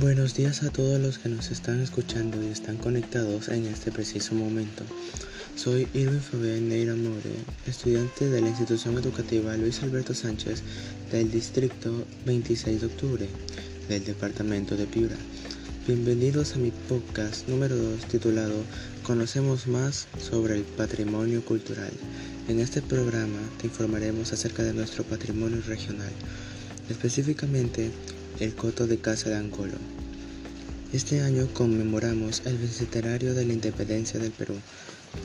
Buenos días a todos los que nos están escuchando y están conectados en este preciso momento. Soy Irving Fabián Neira More, estudiante de la institución educativa Luis Alberto Sánchez del distrito 26 de octubre del departamento de Piura. Bienvenidos a mi podcast número 2 titulado Conocemos más sobre el patrimonio cultural. En este programa te informaremos acerca de nuestro patrimonio regional, específicamente el Coto de Casa de Angolo. Este año conmemoramos el bicentenario de la independencia del Perú.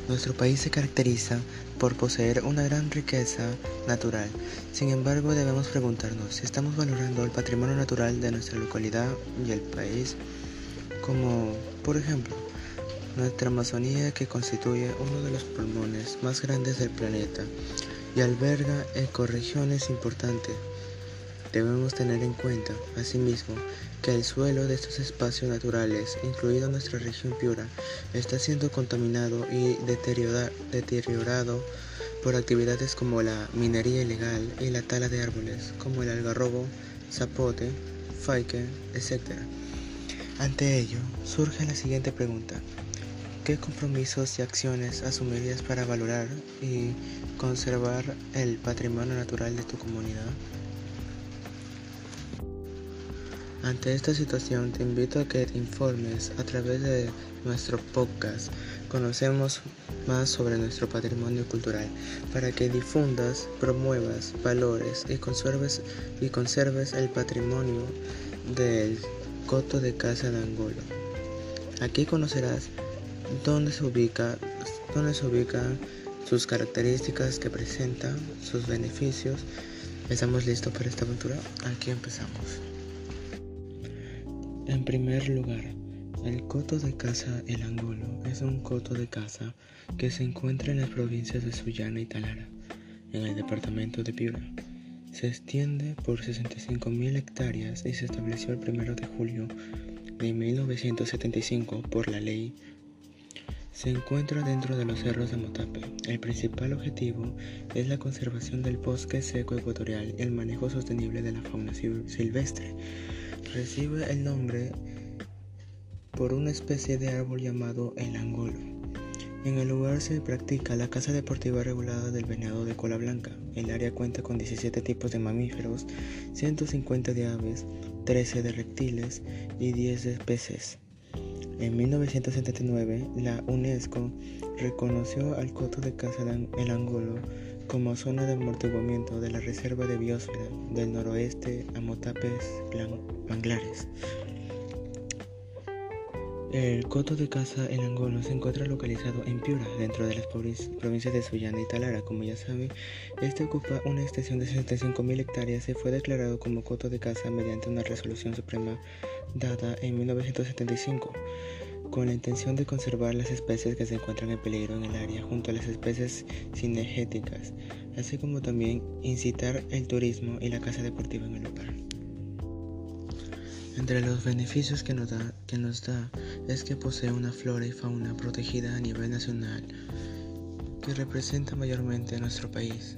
Nuestro país se caracteriza por poseer una gran riqueza natural. Sin embargo, debemos preguntarnos si estamos valorando el patrimonio natural de nuestra localidad y el país, como por ejemplo nuestra Amazonía que constituye uno de los pulmones más grandes del planeta y alberga ecorregiones importantes Debemos tener en cuenta, asimismo, que el suelo de estos espacios naturales, incluido nuestra región Piura, está siendo contaminado y deteriorado por actividades como la minería ilegal y la tala de árboles, como el algarrobo, zapote, faique, etc. Ante ello, surge la siguiente pregunta. ¿Qué compromisos y acciones asumirías para valorar y conservar el patrimonio natural de tu comunidad? Ante esta situación te invito a que informes a través de nuestro podcast. Conocemos más sobre nuestro patrimonio cultural para que difundas, promuevas valores y conserves, y conserves el patrimonio del Coto de Casa de Angolo. Aquí conocerás dónde se ubica, dónde se ubican sus características que presentan, sus beneficios. ¿Estamos listos para esta aventura? Aquí empezamos. En primer lugar, el coto de Casa El Angolo es un coto de caza que se encuentra en las provincias de Sullana y Talara, en el departamento de Piura. Se extiende por 65.000 hectáreas y se estableció el 1 de julio de 1975 por la ley. Se encuentra dentro de los cerros de Motape. El principal objetivo es la conservación del bosque seco ecuatorial y el manejo sostenible de la fauna silvestre Recibe el nombre por una especie de árbol llamado el angolo. En el lugar se practica la caza deportiva regulada del venado de cola blanca. El área cuenta con 17 tipos de mamíferos, 150 de aves, 13 de reptiles y 10 de peces. En 1979, la UNESCO reconoció al coto de caza el angolo como zona de amortiguamiento de la Reserva de Biosfera del Noroeste Amotapes Manglares. El coto de caza en Angolo se encuentra localizado en Piura, dentro de las provincias de Sullana y Talara. Como ya saben, este ocupa una extensión de 65.000 hectáreas y fue declarado como coto de caza mediante una resolución suprema dada en 1975 con la intención de conservar las especies que se encuentran en peligro en el área junto a las especies cinegéticas, así como también incitar el turismo y la caza deportiva en el lugar. Entre los beneficios que nos, da, que nos da es que posee una flora y fauna protegida a nivel nacional que representa mayormente a nuestro país.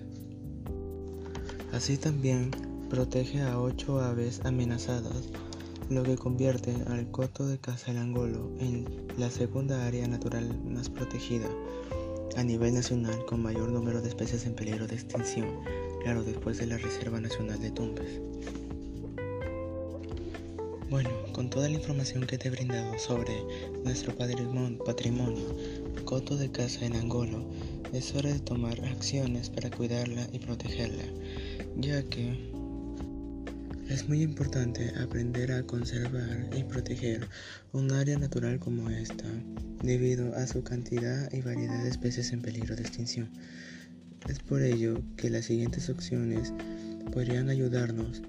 Así también protege a ocho aves amenazadas lo que convierte al coto de Angolo en la segunda área natural más protegida a nivel nacional con mayor número de especies en peligro de extinción, claro, después de la Reserva Nacional de Tumbes. Bueno, con toda la información que te he brindado sobre nuestro patrimonio, coto de casa en Angolo, es hora de tomar acciones para cuidarla y protegerla, ya que es muy importante aprender a conservar y proteger un área natural como esta, debido a su cantidad y variedad de especies en peligro de extinción. Es por ello que las siguientes opciones podrían ayudarnos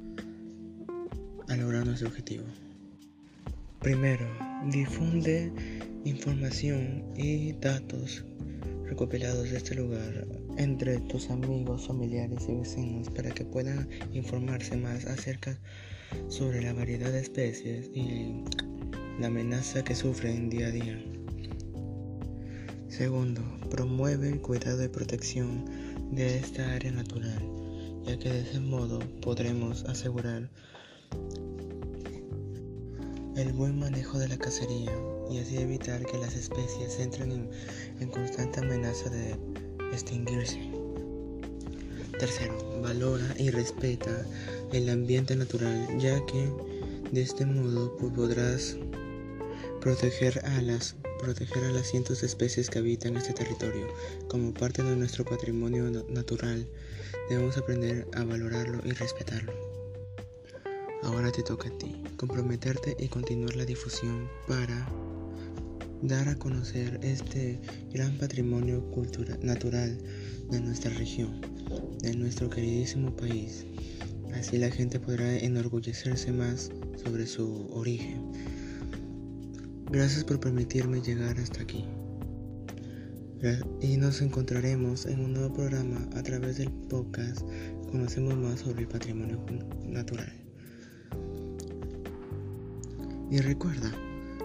a lograr nuestro objetivo. Primero, difunde información y datos recopilados de este lugar entre tus amigos, familiares y vecinos para que puedan informarse más acerca sobre la variedad de especies y la amenaza que sufren día a día. Segundo, promueve el cuidado y protección de esta área natural, ya que de ese modo podremos asegurar el buen manejo de la cacería y así evitar que las especies entren en, constante amenaza de extinguirse. Tercero, valora y respeta el ambiente natural, ya que de este modo podrás proteger a las proteger a las cientos de especies que habitan este territorio. Como parte de nuestro patrimonio natural, debemos aprender a valorarlo y respetarlo. Ahora te toca a ti comprometerte y continuar la difusión para dar a conocer este gran patrimonio cultural natural de nuestra región, de nuestro queridísimo país. Así la gente podrá enorgullecerse más sobre su origen. Gracias por permitirme llegar hasta aquí. Y nos encontraremos en un nuevo programa a través del podcast Conocemos más sobre el patrimonio natural. Y recuerda,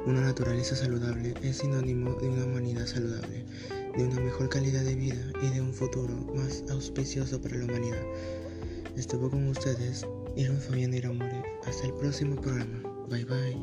una naturaleza saludable es sinónimo de una humanidad saludable, de una mejor calidad de vida y de un futuro más auspicioso para la humanidad. Estuvo con ustedes Irwin Fabián Iramore. Hasta el próximo programa. Bye bye.